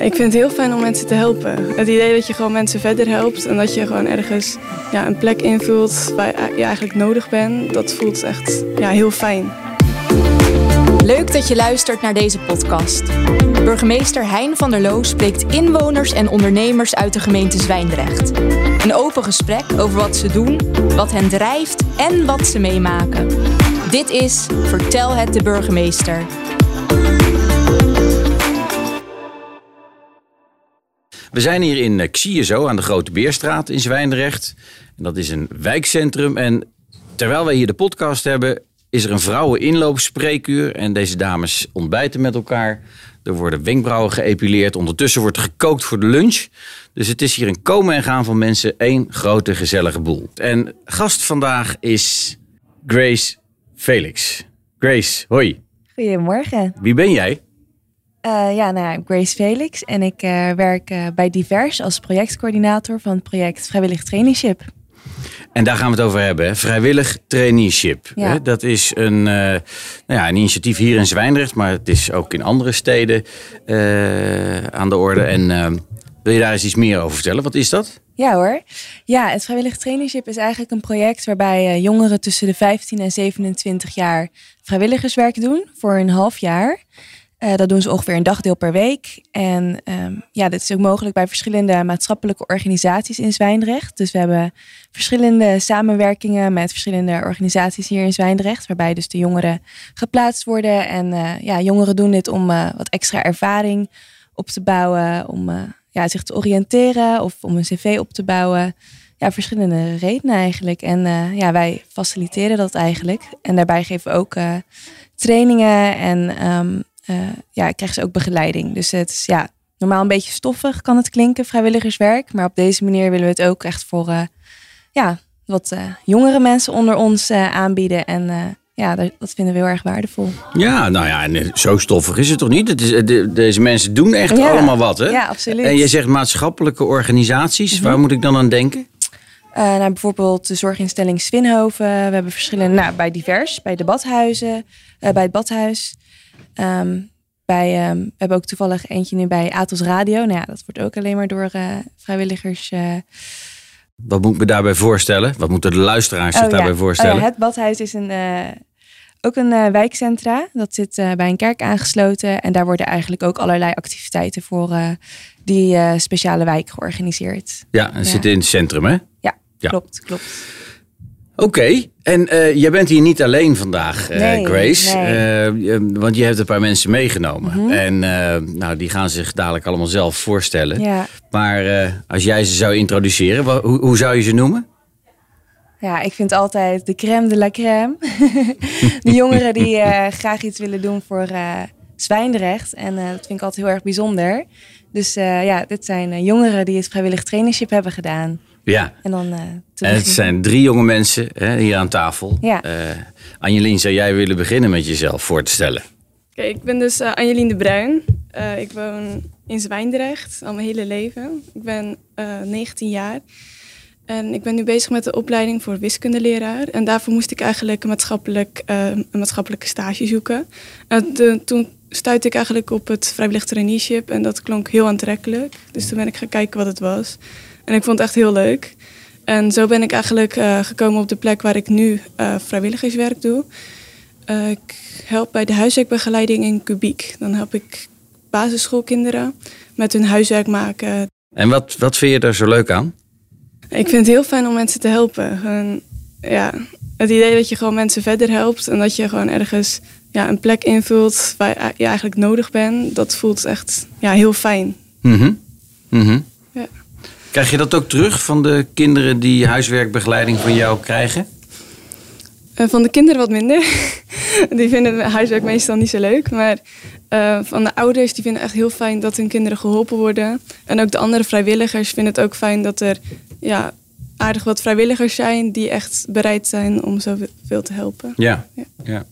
Ik vind het heel fijn om mensen te helpen. Het idee dat je gewoon mensen verder helpt en dat je gewoon ergens ja, een plek invult waar je eigenlijk nodig bent, dat voelt echt ja, heel fijn. Leuk dat je luistert naar deze podcast. Burgemeester Hein van der Loo spreekt inwoners en ondernemers uit de gemeente Zwijndrecht. Een open gesprek over wat ze doen, wat hen drijft en wat ze meemaken. Dit is Vertel het de burgemeester. We zijn hier in Xiezo aan de Grote Beerstraat in Zwijndrecht. En dat is een wijkcentrum. En terwijl wij hier de podcast hebben, is er een vrouwen-inloopspreekuur. En deze dames ontbijten met elkaar. Er worden wenkbrauwen geëpileerd. Ondertussen wordt er gekookt voor de lunch. Dus het is hier een komen en gaan van mensen. één grote gezellige boel. En gast vandaag is Grace Felix. Grace, hoi. Goedemorgen. Wie ben jij? Uh, ja, nou ja, Grace Felix en ik uh, werk uh, bij Divers als projectcoördinator van het project Vrijwillig Traineeship. En daar gaan we het over hebben, hè? vrijwillig traineeship. Ja. Hè? Dat is een, nou ja, een initiatief hier in Zwijndrecht, maar het is ook in andere steden aan de orde. En wil je daar eens iets meer over vertellen? Wat is dat? Ja hoor. Ja, het vrijwillig traineeship is eigenlijk een project waarbij jongeren tussen de 15 en 27 jaar vrijwilligerswerk doen voor een half jaar. Uh, dat doen ze ongeveer een dagdeel per week. En um, ja, dit is ook mogelijk bij verschillende maatschappelijke organisaties in Zwijndrecht. Dus we hebben verschillende samenwerkingen met verschillende organisaties hier in Zwijndrecht. Waarbij dus de jongeren geplaatst worden. En uh, ja, jongeren doen dit om uh, wat extra ervaring op te bouwen. Om ja, zich te oriënteren of om een cv op te bouwen. Ja, verschillende redenen eigenlijk. En ja, wij faciliteren dat eigenlijk. En daarbij geven we ook trainingen en... Uh, ja, krijgen ze ook begeleiding. Dus het is ja, normaal een beetje stoffig kan het klinken, vrijwilligerswerk. Maar op deze manier willen we het ook echt voor uh, ja, wat uh, jongere mensen onder ons aanbieden. En ja, dat, vinden we heel erg waardevol. Ja, nou ja, en zo stoffig is het toch niet? Het is, de, deze mensen doen echt ja. allemaal wat, hè? Ja, absoluut. En je zegt maatschappelijke organisaties. Mhm. Waar moet ik dan aan denken? nou, bijvoorbeeld de zorginstelling Swinhoven. We hebben verschillende, nou, bij divers, bij de badhuizen, bij het badhuis. Um, bij, um, we hebben ook toevallig eentje nu bij Atos Radio. Nou ja, dat wordt ook alleen maar door uh, vrijwilligers. Uh... Wat moet ik me daarbij voorstellen? Wat moeten de luisteraars zich oh, daarbij ja. voorstellen? Oh, ja, het badhuis is een, uh, ook een wijkcentra. Dat zit bij een kerk aangesloten. En daar worden eigenlijk ook allerlei activiteiten voor die speciale wijk georganiseerd. Ja, en zit in het centrum, hè? Ja, Ja. klopt, klopt. Oké, en eh, jij bent hier niet alleen vandaag, eh, Nee, Grace. nee. Eh, want je hebt een paar mensen meegenomen. Mhm. En nou, die gaan zich dadelijk allemaal zelf voorstellen. Ja. Maar als jij ze zou introduceren, hoe, hoe zou je ze noemen? Ja, ik vind altijd de crème de la crème. de jongeren die graag iets willen doen voor Zwijndrecht. En dat vind ik altijd heel erg bijzonder. Dus ja, dit zijn jongeren die het vrijwillig traineeship hebben gedaan. Ja, En dan eh, en het zijn drie jonge mensen hè, hier aan tafel. Ja. Eh, Anjelien, zou jij willen beginnen met jezelf voor te stellen? Oké, ik ben dus Angelien de Bruin. Eh, ik woon in Zwijndrecht al mijn hele leven. Ik ben eh 19 jaar. En ik ben nu bezig met de opleiding voor wiskundeleraar. En daarvoor moest ik eigenlijk een, maatschappelijk, eh, een maatschappelijke stage zoeken. En de- toen stuitte ik eigenlijk op het vrijwillig traineeship. En dat klonk heel aantrekkelijk. Dus toen ben ik gaan kijken wat het was. En ik vond het echt heel leuk. En zo ben ik eigenlijk eh, gekomen op de plek waar ik nu eh, vrijwilligerswerk doe. Eh, ik help bij de huiswerkbegeleiding in Kubiek. Dan help ik basisschoolkinderen met hun huiswerk maken. En wat, wat vind je er zo leuk aan? Ik vind het heel fijn om mensen te helpen. Ja, het idee dat je gewoon mensen verder helpt en dat je gewoon ergens ja, een plek invult waar je eigenlijk nodig bent, dat voelt echt ja, heel fijn. Mhm. Mhm. Ja. Krijg je dat ook terug van de kinderen die huiswerkbegeleiding van jou krijgen? Eh, van de kinderen wat minder. die vinden huiswerk meestal niet zo leuk. Maar eh, van de ouders die vinden echt heel fijn dat hun kinderen geholpen worden. En ook de andere vrijwilligers vinden het ook fijn dat er ja, aardig wat vrijwilligers zijn die echt bereid zijn om zoveel te helpen. Ja. Ja. ja.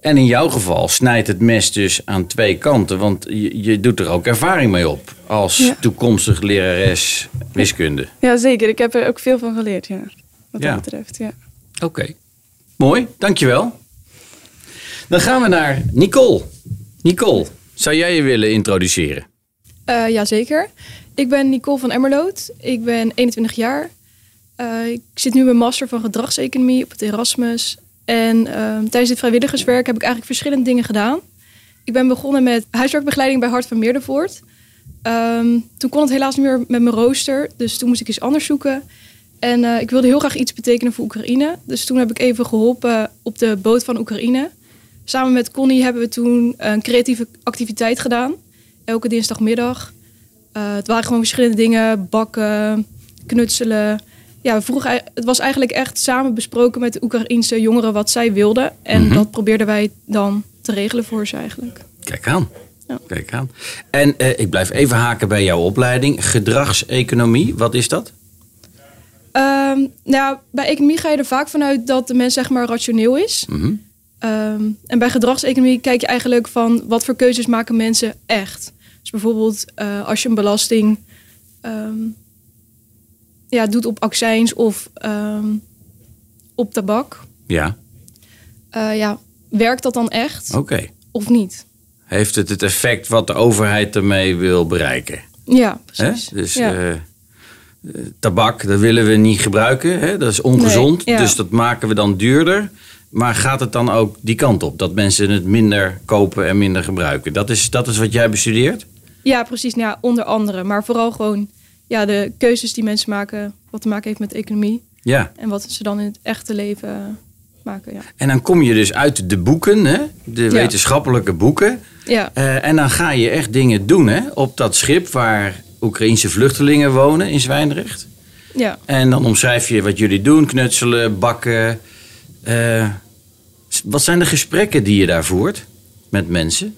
En in jouw geval snijdt het mes dus aan twee kanten, want je, je doet er ook ervaring mee op als Ja. toekomstig lerares wiskunde. Ja, zeker. Ik heb er ook veel van geleerd, ja. Wat Ja. dat betreft, ja. Oké. Mooi, dankjewel. Dan gaan we naar Nicole. Nicole, zou jij je willen introduceren? Uh, Jazeker. Ik ben Nicole van Emmerloot. Ik ben 21 jaar. Uh, ik zit nu mijn master van gedragseconomie op het Erasmus. En uh, tijdens dit vrijwilligerswerk heb ik eigenlijk verschillende dingen gedaan. Ik ben begonnen met huiswerkbegeleiding bij Hart van Meerdervoort. Um, toen kon het helaas niet meer met mijn rooster, dus toen moest ik iets anders zoeken. En uh, ik wilde heel graag iets betekenen voor Oekraïne. Dus toen heb ik even geholpen op de boot van Oekraïne. Samen met Connie hebben we toen een creatieve activiteit gedaan. Elke dinsdagmiddag. Uh, het waren gewoon verschillende dingen. Bakken, knutselen. Ja, we vroegen, het was eigenlijk echt samen besproken met de Oekraïnse jongeren wat zij wilden. En Mhm. dat probeerden wij dan te regelen voor ze eigenlijk. Kijk aan. Ja. Kijk aan. En eh, ik blijf even haken bij jouw opleiding. Gedragseconomie, wat is dat? Ehm, nou, bij economie ga je er vaak vanuit dat de mens zeg maar rationeel is. Mhm. Ehm, en bij gedragseconomie kijk je eigenlijk van wat voor keuzes maken mensen echt. Dus bijvoorbeeld eh, als je een belasting ehm, ja, doet op accijns of ehm, op tabak. Ja, eh, ja, werkt dat dan echt oké. of niet? Heeft het het effect wat de overheid ermee wil bereiken? Ja, Hè? precies. Dus ja. eh, eh, tabak, dat willen we niet gebruiken. Hè? Dat is ongezond. Nee, ja. Dus dat maken we dan duurder. Maar gaat het dan ook die kant op? Dat mensen het minder kopen en minder gebruiken? Dat is, dat is wat jij bestudeert? ja, precies. Nou, ja, onder andere. Maar vooral gewoon ja, de keuzes die mensen maken, wat te maken heeft met economie. Ja. En wat ze dan in het echte leven maken. Ja. En dan kom je dus uit de boeken, hè? de wetenschappelijke boeken. ja. Eh, en dan ga je echt dingen doen hè? op dat schip waar Oekraïnse vluchtelingen wonen in Zwijndrecht. ja. En dan omschrijf je wat jullie doen, knutselen, bakken. Eh, wat zijn de gesprekken die je daar voert met mensen?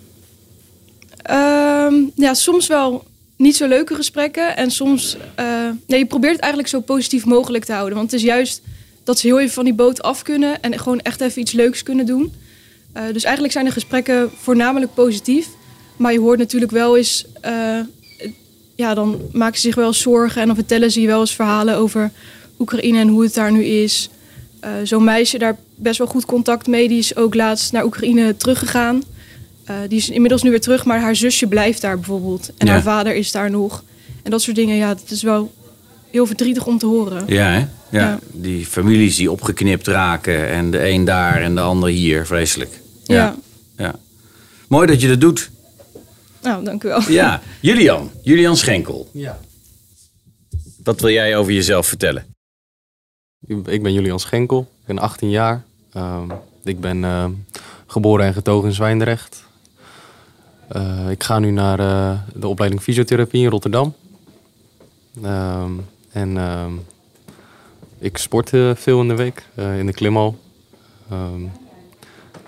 Ehm, ja, soms wel niet zo leuke gesprekken. En soms, eh, nee, je probeert het eigenlijk zo positief mogelijk te houden. Want het is juist dat ze heel even van die boot af kunnen en gewoon echt even iets leuks kunnen doen. Eh, dus eigenlijk zijn de gesprekken voornamelijk positief. Maar je hoort natuurlijk wel eens, eh, ja, dan maken ze zich wel zorgen en dan vertellen ze je wel eens verhalen over Oekraïne en hoe het daar nu is. Eh, Zo'n meisje, daar best wel goed contact mee, die is ook laatst naar Oekraïne teruggegaan. Eh, die is inmiddels nu weer terug, maar haar zusje blijft daar bijvoorbeeld. En Ja. haar vader is daar nog. En dat soort dingen, ja, dat is wel heel verdrietig om te horen. Ja, hè? Ja. Ja. Die families die opgeknipt raken en de een daar en de ander hier. Vreselijk. Ja. ja. Mooi dat je dat doet. Nou, dank u wel. Ja, Julian. Julian Schenkel. Ja. Wat wil jij over jezelf vertellen? Ik ben Julian Schenkel, ik ben 18 jaar. Ehm, ik ben ehm, geboren en getogen in Zwijndrecht. Eh, ik ga nu naar eh, de opleiding fysiotherapie in Rotterdam. Ehm, en ehm, ik sport eh, veel in de week, in de klimhal. Ehm,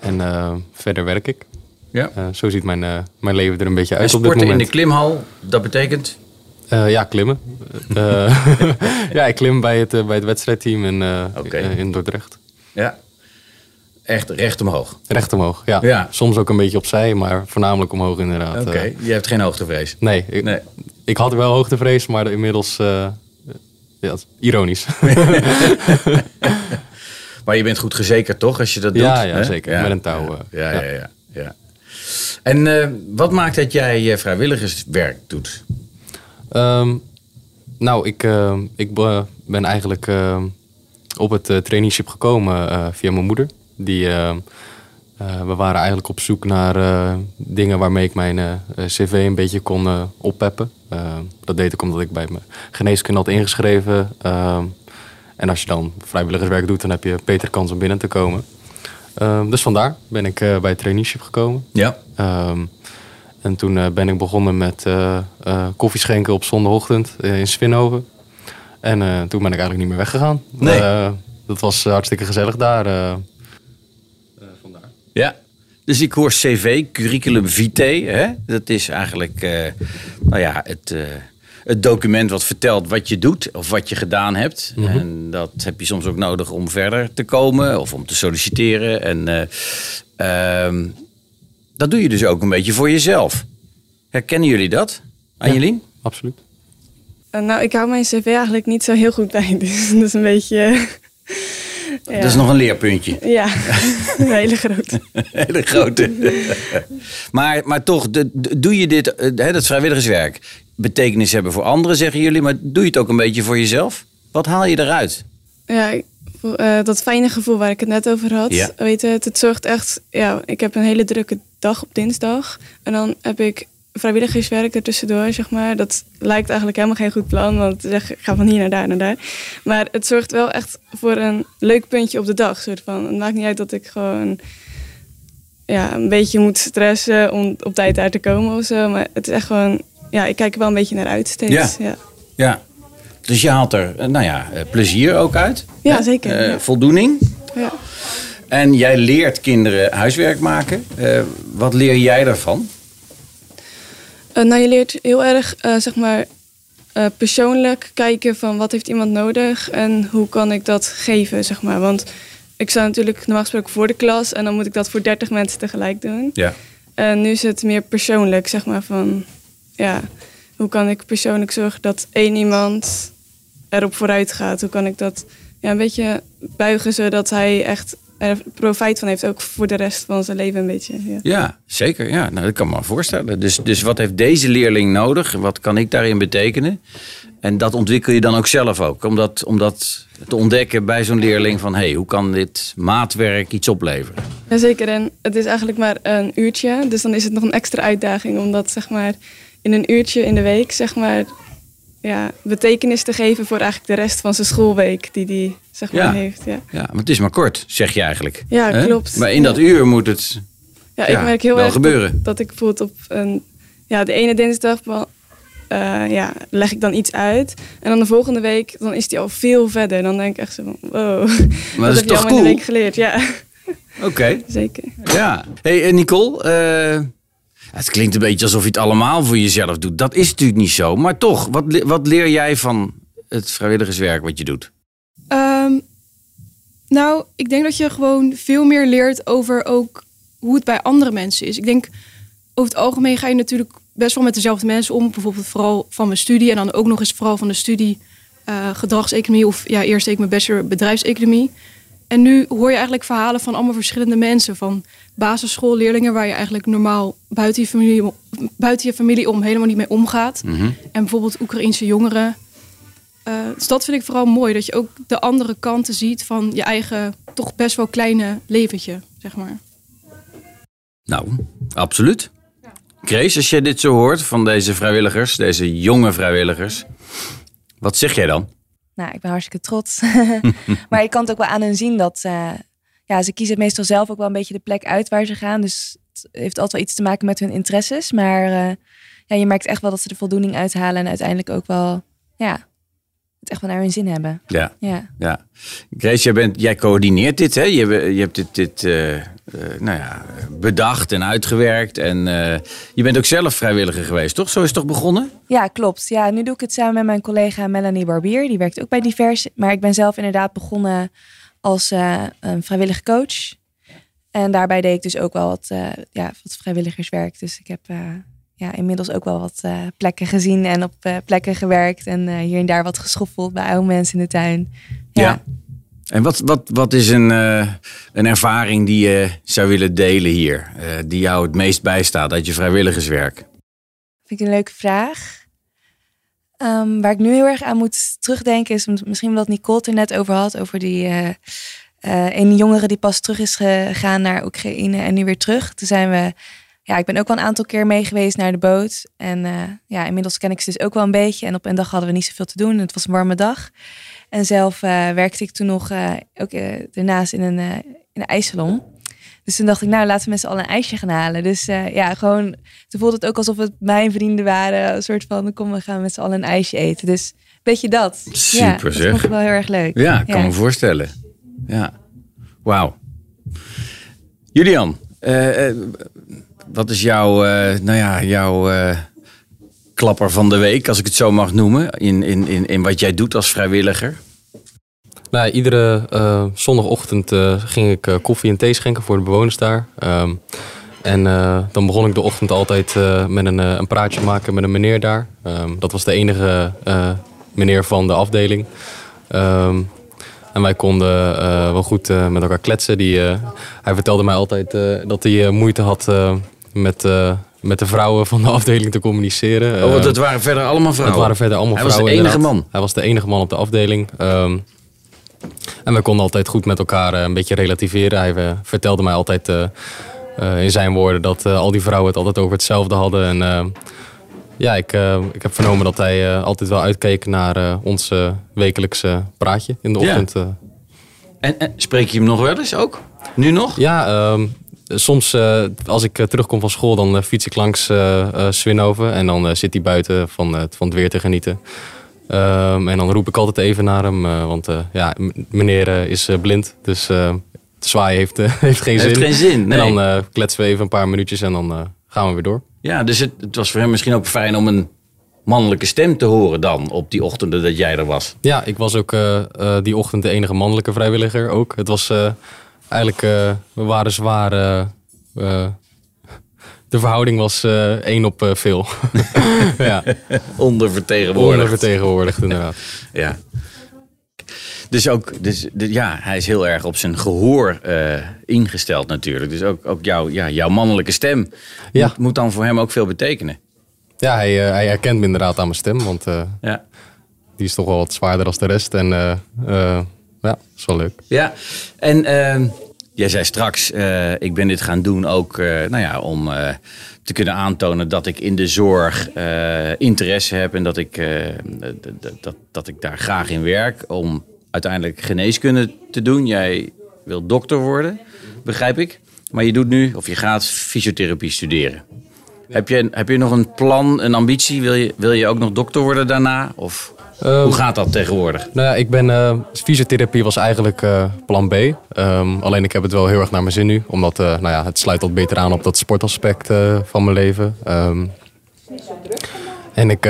en verder werk ik. Ja. Zo ziet mijn, mijn leven er een beetje En uit op dit sporten in moment. de klimhal, dat betekent? Ja, klimmen. Ja, ik klim bij het, bij het wedstrijdteam in, in Dordrecht. Ja. Echt recht omhoog. Recht omhoog, ja. Ja. Soms ook een beetje opzij, maar voornamelijk omhoog inderdaad. Oké, Eh, je hebt geen hoogtevrees. nee, ik, Nee. ik had wel hoogtevrees, maar inmiddels... eh, ja, ironisch. Maar je bent goed gezekerd toch, als je dat doet? Ja, ja, hè? zeker. Met een touw, Ja, eh, ja, ja. ja. ja. En wat maakt dat jij vrijwilligerswerk doet? Ehm, nou, ik, ik be- ben eigenlijk op het traineeship gekomen via mijn moeder. Die, eh, eh, we waren eigenlijk op zoek naar eh, dingen waarmee ik mijn cv een beetje kon oppeppen. Dat deed ik omdat ik bij mijn geneeskunde had ingeschreven. En als je dan vrijwilligerswerk doet, dan heb je beter kans om binnen te komen. Dus vandaar ben ik bij het traineeship gekomen. Ja. Ehm, en toen ben ik begonnen met eh, koffie schenken op zondagochtend in Svinhoven. En toen ben ik eigenlijk niet meer weggegaan. Nee. Dat was hartstikke gezellig daar. Ja. Dus ik hoor CV, curriculum vitae. Hè? Dat is eigenlijk eh, nou ja, het, eh, het document wat vertelt wat je doet of wat je gedaan hebt. En dat heb je soms ook nodig om verder te komen of om te solliciteren. En eh, ehm, dat doe je dus ook een beetje voor jezelf. Herkennen jullie dat, Anjelien? Absoluut. Nou, ik hou mijn cv eigenlijk niet zo heel goed bij. Dus dat is een beetje... Dat is nog een leerpuntje. Ja, een hele grote. hele grote. maar, maar toch, doe je dit, eh, hè, dat vrijwilligerswerk, betekenis hebben voor anderen, zeggen jullie, maar doe je het ook een beetje voor jezelf? Wat haal je eruit? Ja, eh, dat fijne gevoel waar ik het net over had. Ja. Weet je, het, het zorgt echt... Ja, ik heb een hele drukke dag op dinsdag. En dan heb ik vrijwilligerswerk ertussendoor, zeg maar. Dat lijkt eigenlijk helemaal geen goed plan. Want zeg, ik ga van hier naar daar naar daar. Maar het zorgt wel echt voor een leuk puntje op de dag. Soort van. Het maakt niet uit dat ik gewoon... Ja, een beetje moet stressen om op tijd daar te komen of zo. Maar het is echt gewoon... Ja, ik kijk er wel een beetje naar uit steeds. Ja. Ja. Dus je haalt er, eh, nou ja, eh, plezier ook uit. Ja, hè? zeker, Eh, ja. Voldoening. ja. En jij leert kinderen huiswerk maken. Wat leer jij daarvan? Eh, nou, je leert heel erg, eh, zeg maar, eh, persoonlijk kijken van wat heeft iemand nodig en hoe kan ik dat geven, zeg maar. Want ik sta natuurlijk normaal gesproken voor de klas en dan moet ik dat voor 30 mensen tegelijk doen. Ja. En nu is het meer persoonlijk, zeg maar, van ja, hoe kan ik persoonlijk zorgen dat één iemand erop vooruit gaat? Hoe kan ik dat ja, een beetje buigen zodat hij echt profijt van heeft, ook voor de rest van zijn leven een beetje. Ja. Ja, zeker. Ja, nou, dat kan me voorstellen. Dus, dus wat heeft deze leerling nodig? Wat kan ik daarin betekenen? En dat ontwikkel je dan ook zelf ook. Om dat, om dat te ontdekken bij zo'n leerling van... hé, hey, hoe kan dit maatwerk iets opleveren? Jazeker, en het is eigenlijk maar een uurtje. Dus dan is het nog een extra uitdaging om dat zeg maar, in een uurtje in de week zeg maar, ja, betekenis te geven voor eigenlijk de rest van zijn schoolweek die die zeg maar, Ja. heeft. Ja, Ja, maar het is maar kort, zeg je eigenlijk. Ja, klopt. Maar in dat Ja. uur moet het... ja, Ja, ik merk heel wel erg gebeuren. Dat, dat ik bijvoorbeeld op een, ja, de ene dinsdag eh, ja, leg ik dan iets uit. En dan de volgende week dan is die al veel verder. Dan denk ik echt zo van, wow, Maar dat is heb je toch in cool? een week geleerd. Ja, Oké, zeker. ja. hey, en Nicole, eh, het klinkt een beetje alsof je het allemaal voor jezelf doet. Dat is natuurlijk niet zo. Maar toch, wat, wat leer jij van het vrijwilligerswerk wat je doet? Ehm, nou, ik denk dat je gewoon veel meer leert over ook hoe het bij andere mensen is. Ik denk, over het algemeen ga je natuurlijk best wel met dezelfde mensen om. Bijvoorbeeld vooral van mijn studie en dan ook nog eens vooral van de studie eh, gedragseconomie of ja, eerst ik mijn bachelor bedrijfseconomie. En nu hoor je eigenlijk verhalen van allemaal verschillende mensen. Van basisschoolleerlingen waar je eigenlijk normaal buiten je familie, buiten je familie om helemaal niet mee omgaat. Mhm. En bijvoorbeeld Oekraïense jongeren. Eh, dus dat vind ik vooral mooi. Dat je ook de andere kanten ziet van je eigen toch best wel kleine leventje, zeg maar. Nou, absoluut. Grace, als je dit zo hoort van deze vrijwilligers, deze jonge vrijwilligers, wat zeg jij dan? Nou, ik ben hartstikke trots. maar ik kan het ook wel aan hen zien dat eh, ja, ze kiezen meestal zelf ook wel een beetje de plek uit waar ze gaan. Dus het heeft altijd wel iets te maken met hun interesses. Maar eh, ja, je merkt echt wel dat ze er voldoening uithalen en uiteindelijk ook wel ja, het echt wel naar hun zin hebben. Ja, Ja. ja. Grace, jij, bent, jij coördineert dit, hè? Je, hebt- je hebt dit, dit eh, eh, nou ja, bedacht en uitgewerkt. En eh, je bent ook zelf vrijwilliger geweest, toch? Zo is het toch begonnen? Ja, klopt. Ja, nu doe ik het samen met mijn collega Melanie Barbier. Die werkt ook bij Divers. Maar ik ben zelf inderdaad begonnen als een vrijwillig coach. En daarbij deed ik dus ook wel wat, ja, wat vrijwilligerswerk. Dus ik heb ja, inmiddels ook wel wat eh, plekken gezien en op eh, plekken gewerkt. En eh, hier en daar wat geschoffeld bij oude mensen in de tuin. Ja. En wat, wat, wat is een, een ervaring die je zou willen delen hier? die jou het meest bijstaat uit je vrijwilligerswerk? Vind ik een leuke vraag. Ehm, waar ik nu heel erg aan moet terugdenken is misschien wat Nicole het er net over had. Over die ene jongere die pas terug is gegaan naar Oekraïne en nu weer terug. Toen zijn we, ja, ik ben ook wel een aantal keer mee geweest naar de boot. En eh, ja, inmiddels ken ik ze dus ook wel een beetje. En op een dag hadden we niet zoveel te doen. Het was een warme dag. En zelf eh, werkte ik toen nog eh, ook daarnaast in een, in een ijssalon. Dus toen dacht ik, nou laten we met z'n allen een ijsje gaan halen. Dus ja, gewoon, toen voelde het ook alsof het mijn vrienden waren. Een soort van, kom we gaan met z'n allen een ijsje eten. Dus weet je dat. ja, Super, dat zeg. vond ik wel heel erg leuk. Ja, ik kan Ja. me voorstellen. Ja, wauw. Julian, wat is jouw, eh, nou ja, jouw eh, klapper van de week, als ik het zo mag noemen, in, in, in, in wat jij doet als vrijwilliger? Nou, iedere eh, zondagochtend ging ik koffie en thee schenken voor de bewoners daar. Ehm, en dan begon ik de ochtend altijd met een, een praatje maken met een meneer daar. Ehm, dat was de enige meneer van de afdeling. Ehm, En wij konden eh, wel goed eh, met elkaar kletsen. Die, eh, hij vertelde mij altijd dat hij moeite had met, met de vrouwen van de afdeling te communiceren. Oh, want het waren verder allemaal vrouwen. het waren verder allemaal Hij was de vrouwen. enige inderdaad. man. Hij was de enige man op de afdeling. Ehm, en wij konden altijd goed met elkaar een beetje relativeren. Hij vertelde mij altijd in zijn woorden dat al die vrouwen het altijd over hetzelfde hadden. En ja, ik, eh, ik heb vernomen dat hij eh, altijd wel uitkeek naar eh, ons wekelijkse praatje in de ochtend. En, en spreek je hem nog wel eens ook? Nu nog? Ja, ehm, soms als ik terugkom van school, dan fiets ik langs Swinhoven. En dan zit hij buiten van, van het weer te genieten. Ehm, en dan roep ik altijd even naar hem. want ja, meneer is blind. Dus het zwaaien heeft, heeft geen Heeft zin. geen zin, nee. En dan kletsen we even een paar minuutjes en dan gaan we weer door. Ja, dus het, het was voor hem misschien ook fijn om een mannelijke stem te horen dan op die ochtenden dat jij er was. Ja, ik was ook eh, eh, die ochtend de enige mannelijke vrijwilliger ook. Het was eh, eigenlijk, we waren zwaar. de verhouding was één op veel. ja, Ondervertegenwoordigd. ondervertegenwoordigd inderdaad. Ja. Dus ook, dus, ja, hij is heel erg op zijn gehoor eh, ingesteld natuurlijk. Dus ook, ook jouw, ja, jouw mannelijke stem Ja. moet, moet dan voor hem ook veel betekenen. Ja, hij, eh, hij herkent me inderdaad aan mijn stem, want eh, Ja. die is toch wel wat zwaarder als de rest. En ja, is wel leuk. Ja, en ehm, jij zei straks, ik ben dit gaan doen ook nou ja, om te kunnen aantonen dat ik in de zorg interesse heb en dat ik, eh, d- d- dat, dat ik daar graag in werk om uiteindelijk geneeskunde te doen. Jij wil dokter worden, begrijp ik. Maar je doet nu, of je gaat fysiotherapie studeren. Heb je, heb je nog een plan, een ambitie? Wil je, wil je ook nog dokter worden daarna? Of Ehm, hoe gaat dat tegenwoordig? Nou ja, ik ben, eh, fysiotherapie was eigenlijk eh, plan B. Ehm, alleen ik heb het wel heel erg naar mijn zin nu. Omdat eh, nou ja, het sluit wat beter aan op dat sportaspect van mijn leven. Ehm, en ik,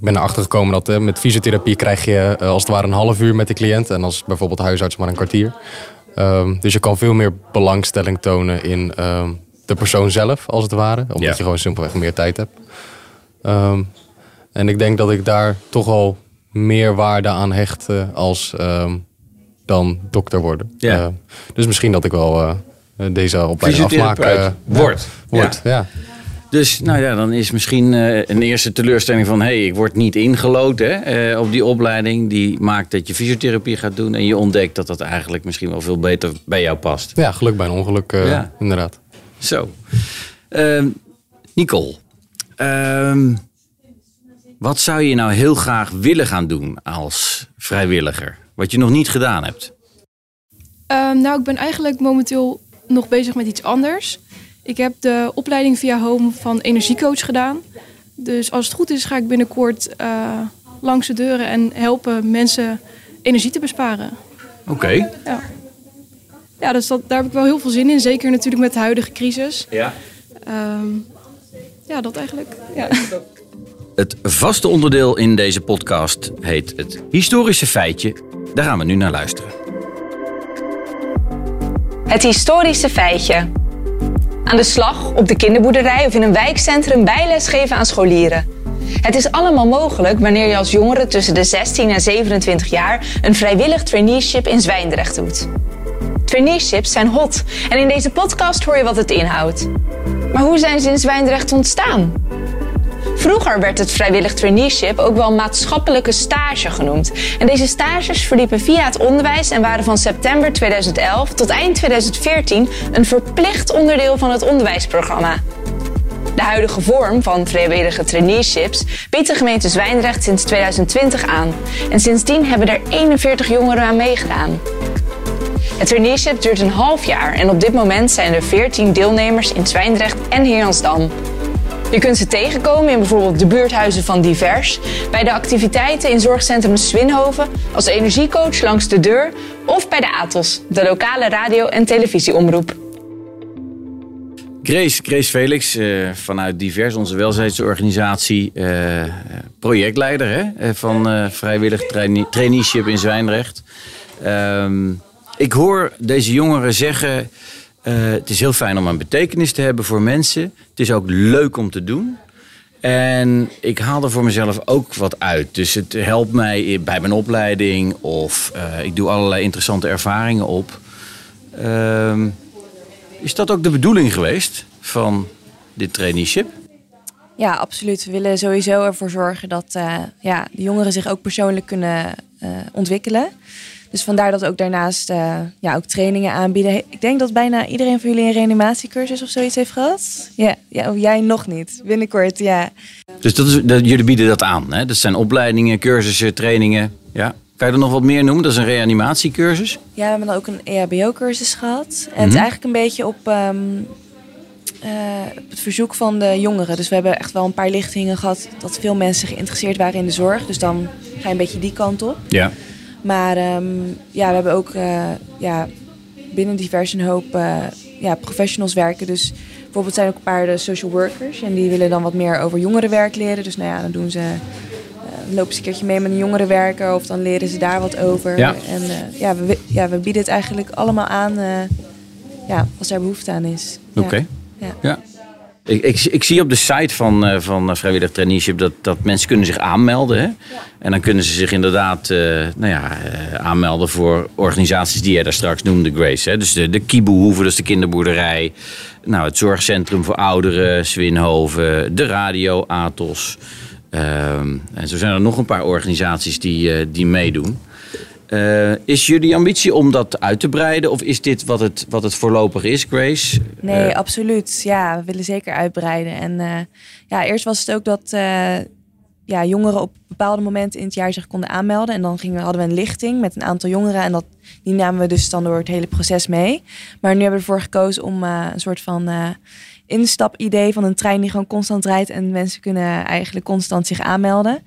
ik ben erachter gekomen dat eh, met fysiotherapie krijg je eh, als het ware een half uur met de cliënt. En als bijvoorbeeld huisarts maar een kwartier. Ehm, dus je kan veel meer belangstelling tonen in ehm, de persoon zelf, als het ware. Omdat Ja. je gewoon simpelweg meer tijd hebt. Ehm, en ik denk dat ik daar toch al meer waarde aan hecht eh, als dan dokter worden. Ja. Dus misschien dat ik wel deze opleiding afmaak. Wordt. wordt. Ja. Dus nou ja, dan is misschien eh, een eerste teleurstelling van... hé, hey, ik word niet ingeloten hè, eh, op die opleiding. Die maakt dat je fysiotherapie gaat doen. En je ontdekt dat dat eigenlijk misschien wel veel beter bij jou past. ja, geluk bij een ongeluk, eh, Ja. inderdaad. Zo. Ehm, Nicole. ehm, wat zou je nou heel graag willen gaan doen als vrijwilliger? Wat je nog niet gedaan hebt. Ehm, nou, ik ben eigenlijk momenteel nog bezig met iets anders. Ik heb de opleiding via Home van energiecoach gedaan. Dus als het goed is, ga ik binnenkort eh, langs de deuren en helpen mensen energie te besparen. Oké. Ja, ja dus dat, daar heb ik wel heel veel zin in. Zeker natuurlijk met de huidige crisis. Ja. Ehm, ja, dat eigenlijk. Ja. Het vaste onderdeel in deze podcast heet het historische feitje. Daar gaan we nu naar luisteren. Het historische feitje. Aan de slag, op de kinderboerderij of in een wijkcentrum bijles geven aan scholieren. Het is allemaal mogelijk wanneer je als jongere tussen de 16 en 27 jaar een vrijwillig traineeship in Zwijndrecht doet. Traineeships zijn hot en in deze podcast hoor je wat het inhoudt. Maar hoe zijn ze in Zwijndrecht ontstaan? Vroeger werd het vrijwillig traineeship ook wel maatschappelijke stage genoemd. En deze stages verliepen via het onderwijs en waren van september 2011 tot eind 2014 een verplicht onderdeel van het onderwijsprogramma. De huidige vorm van vrijwillige traineeships biedt de gemeente Zwijndrecht sinds 2020 aan. En sindsdien hebben er 41 jongeren aan meegedaan. Het traineeship duurt een half jaar en op dit moment zijn er 14 deelnemers in Zwijndrecht en Heeransdam. Je kunt ze tegenkomen in bijvoorbeeld de buurthuizen van Divers, bij de activiteiten in zorgcentrum Swinhoven, als energiecoach langs de deur of bij de ATOS, de lokale radio- en televisieomroep. Grace, Grace Felix, eh, vanuit Divers, onze welzijnsorganisatie, eh, projectleider hè, eh, van eh, vrijwillig trainee- traineeship in Zwijndrecht. Ehm, ik hoor deze jongeren zeggen, eh, het is heel fijn om een betekenis te hebben voor mensen. Het is ook leuk om te doen. En ik haal er voor mezelf ook wat uit. Dus het helpt mij bij mijn opleiding of eh, ik doe allerlei interessante ervaringen op. Ehm, is dat ook de bedoeling geweest van dit traineeship? Ja, absoluut. We willen sowieso ervoor zorgen dat uh, ja, de jongeren zich ook persoonlijk kunnen ontwikkelen. Dus vandaar dat we ook daarnaast uh, ja, ook trainingen aanbieden. Ik denk dat bijna iedereen van jullie een reanimatiecursus of zoiets heeft gehad. Ja, ja jij nog niet. Binnenkort, ja. Dus dat is, dat, jullie bieden dat aan, hè? Dat zijn opleidingen, cursussen, trainingen. Ja. Kan je er nog wat meer noemen? Dat is een reanimatiecursus? Ja, we hebben dan ook een EHBO-cursus gehad. En mm -hmm. het is eigenlijk een beetje op... Um, uh, het verzoek van de jongeren. Dus we hebben echt wel een paar lichtingen gehad dat veel mensen geïnteresseerd waren in de zorg. Dus dan ga je een beetje die kant op. Ja. Maar um, ja, we hebben ook uh, ja, binnen Divers een hoop uh, ja, professionals werken. Dus bijvoorbeeld zijn ook een paar de social workers. En die willen dan wat meer over jongerenwerk leren. Dus nou ja, dan doen ze, uh, lopen ze een keertje mee met een jongerenwerker. Of dan leren ze daar wat over. Ja. En ja we, ja, we bieden het eigenlijk allemaal aan ja, als er behoefte aan is. Oké. Okay. Ja. ja. Ik, ik, ik, zie op de site van, uh, van Vrijwillig Traineeship dat, dat mensen kunnen zich aanmelden. Hè? Ja. En dan kunnen ze zich inderdaad uh, nou ja, uh, aanmelden voor organisaties die jij daar straks noemde, Grace. Hè? Dus de, de Kieboehoeven, dus de kinderboerderij. Nou, het Zorgcentrum voor Ouderen, Swinhoven, de Radio, Atos. Um, en zo zijn er nog een paar organisaties die, die meedoen. Uh, is jullie ambitie om dat uit te breiden? Of is dit wat het, wat het voorlopig is, Grace? Nee, uh, absoluut. Ja, we willen zeker uitbreiden. En uh, ja, eerst was het ook dat ja, jongeren op bepaalde momenten in het jaar zich konden aanmelden. En dan gingen, hadden we een lichting met een aantal jongeren. En dat, die namen we dus dan door het hele proces mee. Maar nu hebben we ervoor gekozen om een soort van instapidee van een trein die gewoon constant rijdt. En mensen kunnen eigenlijk constant zich aanmelden.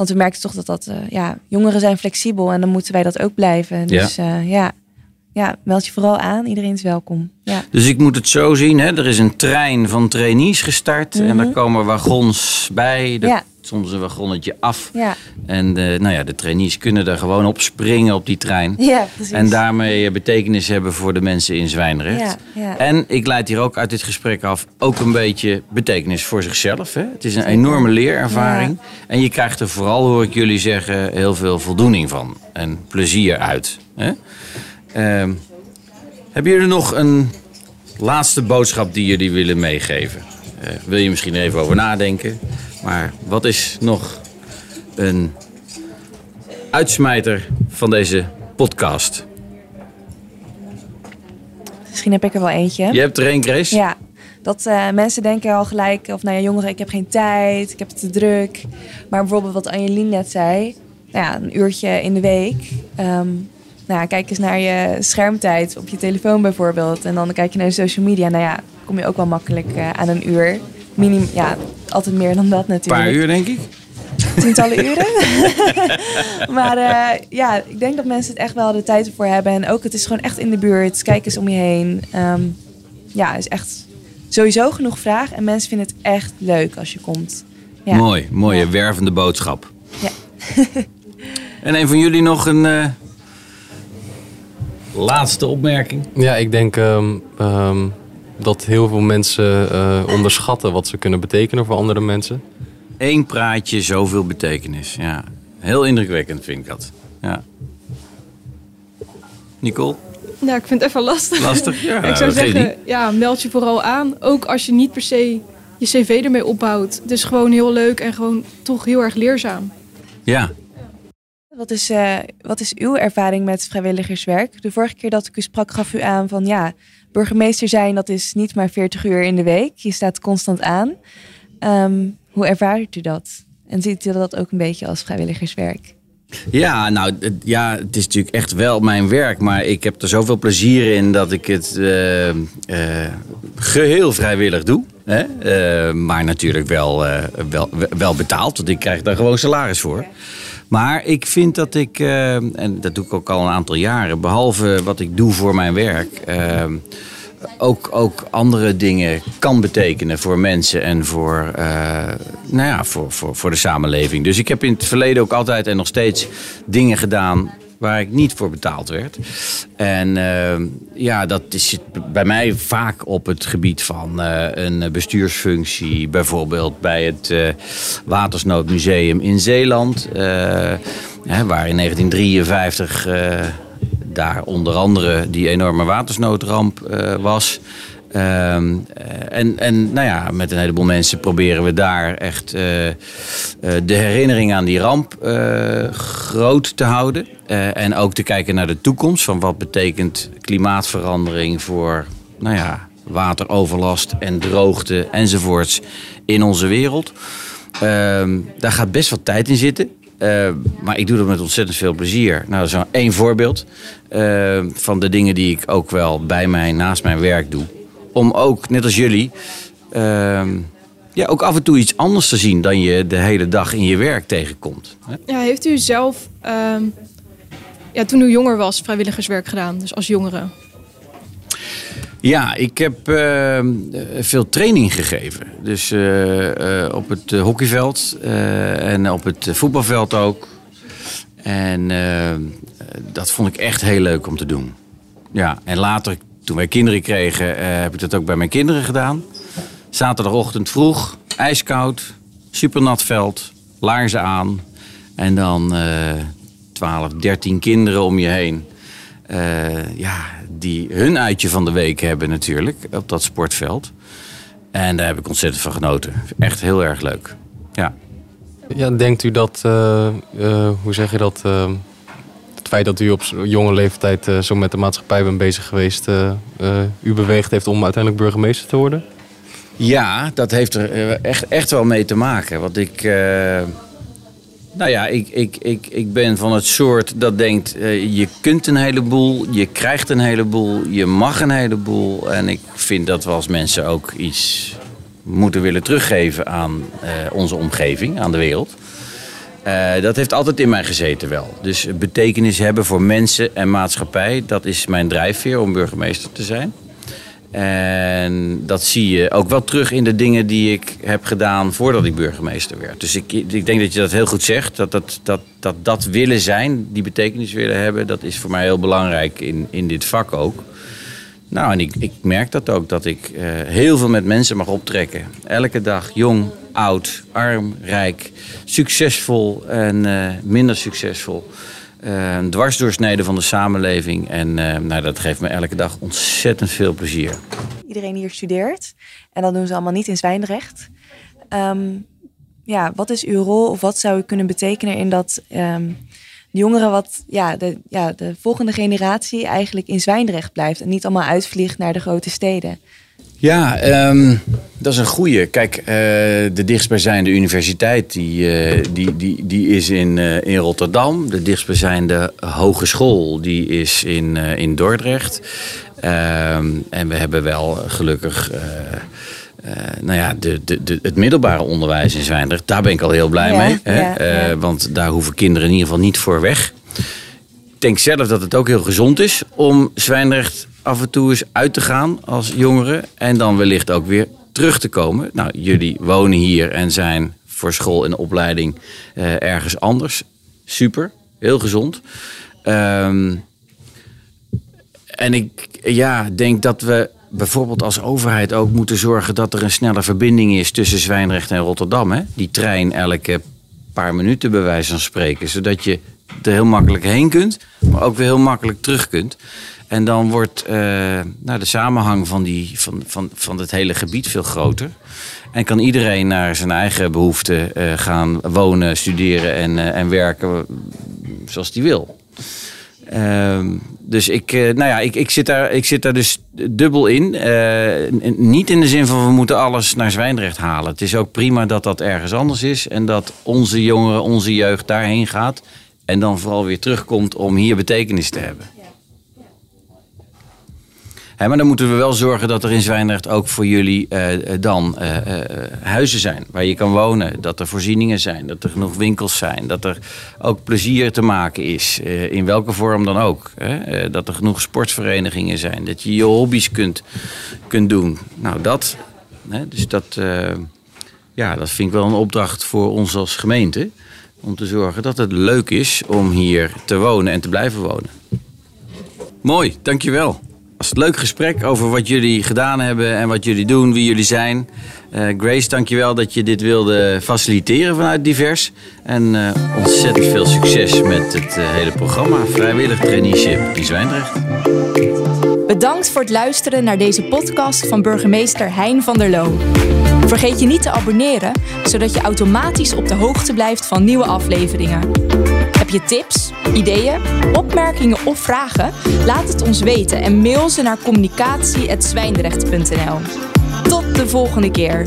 Want we merkten toch dat dat, uh, ja, jongeren zijn flexibel en dan moeten wij dat ook blijven. Dus ja, uh, ja. ja, meld je vooral aan. Iedereen is welkom. Ja. Dus ik moet het zo zien, hè? er is een trein van trainees gestart mm -hmm. en er komen wagons bij. Ja. Soms een wagonnetje af. Ja. En de, nou ja, de trainees kunnen daar gewoon op springen op die trein. Ja, precies. En daarmee betekenis hebben voor de mensen in Zwijnrecht. Ja. En ik leid hier ook uit dit gesprek af ook een beetje betekenis voor zichzelf. Hè? Het is een enorme leerervaring. En je krijgt er vooral, hoor ik jullie zeggen, heel veel voldoening van. En plezier uit. Hè? Uh, hebben jullie nog een laatste boodschap die jullie willen meegeven? Uh, wil je misschien er even over nadenken? Maar wat is nog een uitsmijter van deze podcast? Misschien heb ik er wel eentje. Je hebt er één, Grace? Ja. Dat uh, mensen denken al gelijk, of nou ja, jongeren, ik heb geen tijd, ik heb het te druk. Maar bijvoorbeeld wat Angelien net zei, nou ja, een uurtje in de week. Um, nou, kijk eens naar je schermtijd op je telefoon bijvoorbeeld. En dan kijk je naar de social media. Nou ja, kom je ook wel makkelijk uh, aan een uur. Minim, ja, altijd meer dan dat natuurlijk. Een paar uur, denk ik. Tientallen uren. maar uh, ja, ik denk dat mensen het echt wel de tijd ervoor hebben. En ook, het is gewoon echt in de buurt. Kijk eens om je heen. Um, ja, is echt sowieso genoeg vraag. En mensen vinden het echt leuk als je komt. Ja. Mooi, mooie ja. wervende boodschap. Ja. en een van jullie nog een uh, laatste opmerking? Ja, ik denk um, um, dat heel veel mensen uh, onderschatten wat ze kunnen betekenen voor andere mensen. Eén praatje, zoveel betekenis. Ja, heel indrukwekkend vind ik dat. Ja. Nicole? Nou, ik vind het even lastig. Lastig? Ja, ik zou zeggen, ja, meld je vooral aan. Ook als je niet per se je cv ermee opbouwt. Het is gewoon heel leuk en gewoon toch heel erg leerzaam. Ja. Wat is, uh, wat is uw ervaring met vrijwilligerswerk? De vorige keer dat ik u sprak gaf u aan van ja, burgemeester zijn dat is niet maar 40 uur in de week. Je staat constant aan. Um, hoe ervaart u dat? En ziet u dat ook een beetje als vrijwilligerswerk? Ja, nou ja, het is natuurlijk echt wel mijn werk. Maar ik heb er zoveel plezier in dat ik het uh, uh, geheel vrijwillig doe. Hè? Uh, maar natuurlijk wel, wel, wel betaald, want ik krijg daar gewoon salaris voor. Maar ik vind dat ik, en dat doe ik ook al een aantal jaren, behalve wat ik doe voor mijn werk ook, ook andere dingen kan betekenen voor mensen en voor, uh, nou ja, voor, voor, voor de samenleving. Dus ik heb in het verleden ook altijd en nog steeds dingen gedaan waar ik niet voor betaald werd. En uh, ja, dat zit bij mij vaak op het gebied van uh, een bestuursfunctie. Bijvoorbeeld bij het uh, Watersnoodmuseum in Zeeland. Hè, waar in 1953 daar onder andere die enorme watersnoodramp was. Ehm, en, en nou ja, met een heleboel mensen proberen we daar echt uh, uh, de herinnering aan die ramp groot te houden. en ook te kijken naar de toekomst. Van wat betekent klimaatverandering voor nou ja, wateroverlast en droogte enzovoorts in onze wereld. Ehm, daar gaat best wat tijd in zitten. maar ik doe dat met ontzettend veel plezier. Nou, dat is één voorbeeld van de dingen die ik ook wel bij mij, naast mijn werk doe om ook, net als jullie, ehm, ja, ook af en toe iets anders te zien dan je de hele dag in je werk tegenkomt. Ja, heeft u zelf, ehm, ja, toen u jonger was, vrijwilligerswerk gedaan, dus als jongere? Ja, ik heb uh, veel training gegeven. Dus uh, uh, op het hockeyveld en op het voetbalveld ook. En dat vond ik echt heel leuk om te doen. Ja, en later toen wij kinderen kregen, uh, heb ik dat ook bij mijn kinderen gedaan. Zaterdagochtend vroeg, ijskoud, supernat veld, laarzen aan. En dan uh, 12, 13 kinderen om je heen. Uh, ja, die hun uitje van de week hebben natuurlijk op dat sportveld. En daar heb ik ontzettend van genoten. Echt heel erg leuk. Ja. Ja, denkt u dat, hoe zeg je dat, feit dat u op jonge leeftijd uh, zo met de maatschappij bent bezig geweest, uh, u beweegt heeft om uiteindelijk burgemeester te worden? Ja, dat heeft er echt, echt wel mee te maken. Want ik. nou ja, ik, ik, ik, ik ben van het soort dat denkt: je kunt een heleboel, je krijgt een heleboel, je mag een heleboel. En ik vind dat we als mensen ook iets moeten willen teruggeven aan onze omgeving, aan de wereld. Uh, dat heeft altijd in mij gezeten wel. Dus betekenis hebben voor mensen en maatschappij, dat is mijn drijfveer om burgemeester te zijn. En dat zie je ook wel terug in de dingen die ik heb gedaan voordat ik burgemeester werd. Dus ik, ik denk dat je dat heel goed zegt. Dat dat, dat, dat dat willen zijn, die betekenis willen hebben, dat is voor mij heel belangrijk in, in dit vak ook. Nou, en ik, ik merk dat ook, dat ik uh, heel veel met mensen mag optrekken. Elke dag, jong, oud, arm, rijk, succesvol en uh, minder succesvol. Uh, een dwarsdoorsnede van de samenleving. En nou, dat geeft me elke dag ontzettend veel plezier. Iedereen hier studeert. En dat doen ze allemaal niet in Zwijndrecht. Um, ja, wat is uw rol of wat zou u kunnen betekenen in dat... Um, de jongeren wat, ja de, ja, de volgende generatie eigenlijk in Zwijndrecht blijft en niet allemaal uitvliegt naar de grote steden? Ja, um, dat is een goede. Kijk, uh, de dichtstbijzijnde universiteit die, uh, die, die, die is in, uh, in Rotterdam. De dichtstbijzijnde hogeschool die is in, in Dordrecht. Um, en we hebben wel gelukkig uh, nou ja, de, de, de, het middelbare onderwijs in Zwijndrecht, daar ben ik al heel blij mee. Hè? Ja, uh, want daar hoeven kinderen in ieder geval niet voor weg. Ik denk zelf dat het ook heel gezond is om Zwijndrecht af en toe eens uit te gaan als jongeren. En dan wellicht ook weer terug te komen. Nou, jullie wonen hier en zijn voor school en opleiding uh, ergens anders. Super, heel gezond. Um, en ik ja, denk dat we bijvoorbeeld als overheid ook moeten zorgen dat er een snelle verbinding is tussen Zwijndrecht en Rotterdam. Hè? Die trein elke paar minuten bij wijze van spreken. Zodat je er heel makkelijk heen kunt, maar ook weer heel makkelijk terug kunt. En dan wordt uh, nou, de samenhang van, die, van, van, van het hele gebied veel groter. En kan iedereen naar zijn eigen behoeften uh, gaan wonen, studeren en, uh, en werken zoals hij wil. Uh, dus ik, uh, nou ja, ik, ik, zit daar, ik zit daar dus dubbel in. Uh, niet in de zin van we moeten alles naar Zwijndrecht halen. Het is ook prima dat dat ergens anders is. En dat onze jongeren, onze jeugd daarheen gaat. En dan vooral weer terugkomt om hier betekenis te hebben. Maar dan moeten we wel zorgen dat er in Zwijndrecht ook voor jullie uh, dan uh, uh, huizen zijn waar je kan wonen. Dat er voorzieningen zijn, dat er genoeg winkels zijn. Dat er ook plezier te maken is, in welke vorm dan ook. Dat er genoeg sportverenigingen zijn, dat je je hobby's kunt, kunt doen. Nou, dat. Dus dat, ja, dat vind ik wel een opdracht voor ons als gemeente. om te zorgen dat het leuk is om hier te wonen en te blijven wonen. Mooi, dankjewel. Was het leuk gesprek over wat jullie gedaan hebben en wat jullie doen, wie jullie zijn. Uh, Grace, dankjewel dat je dit wilde faciliteren vanuit Divers. En uh, ontzettend veel succes met het uh, hele programma Vrijwillig Traineeship in Zwijndrecht. Bedankt voor het luisteren naar deze podcast van burgemeester Hein van der Loo. Vergeet je niet te abonneren, zodat je automatisch op de hoogte blijft van nieuwe afleveringen. Heb je tips, ideeën, opmerkingen of vragen? Laat het ons weten en mail ze naar communicatie.zwijndrecht.nl. Tot de volgende keer.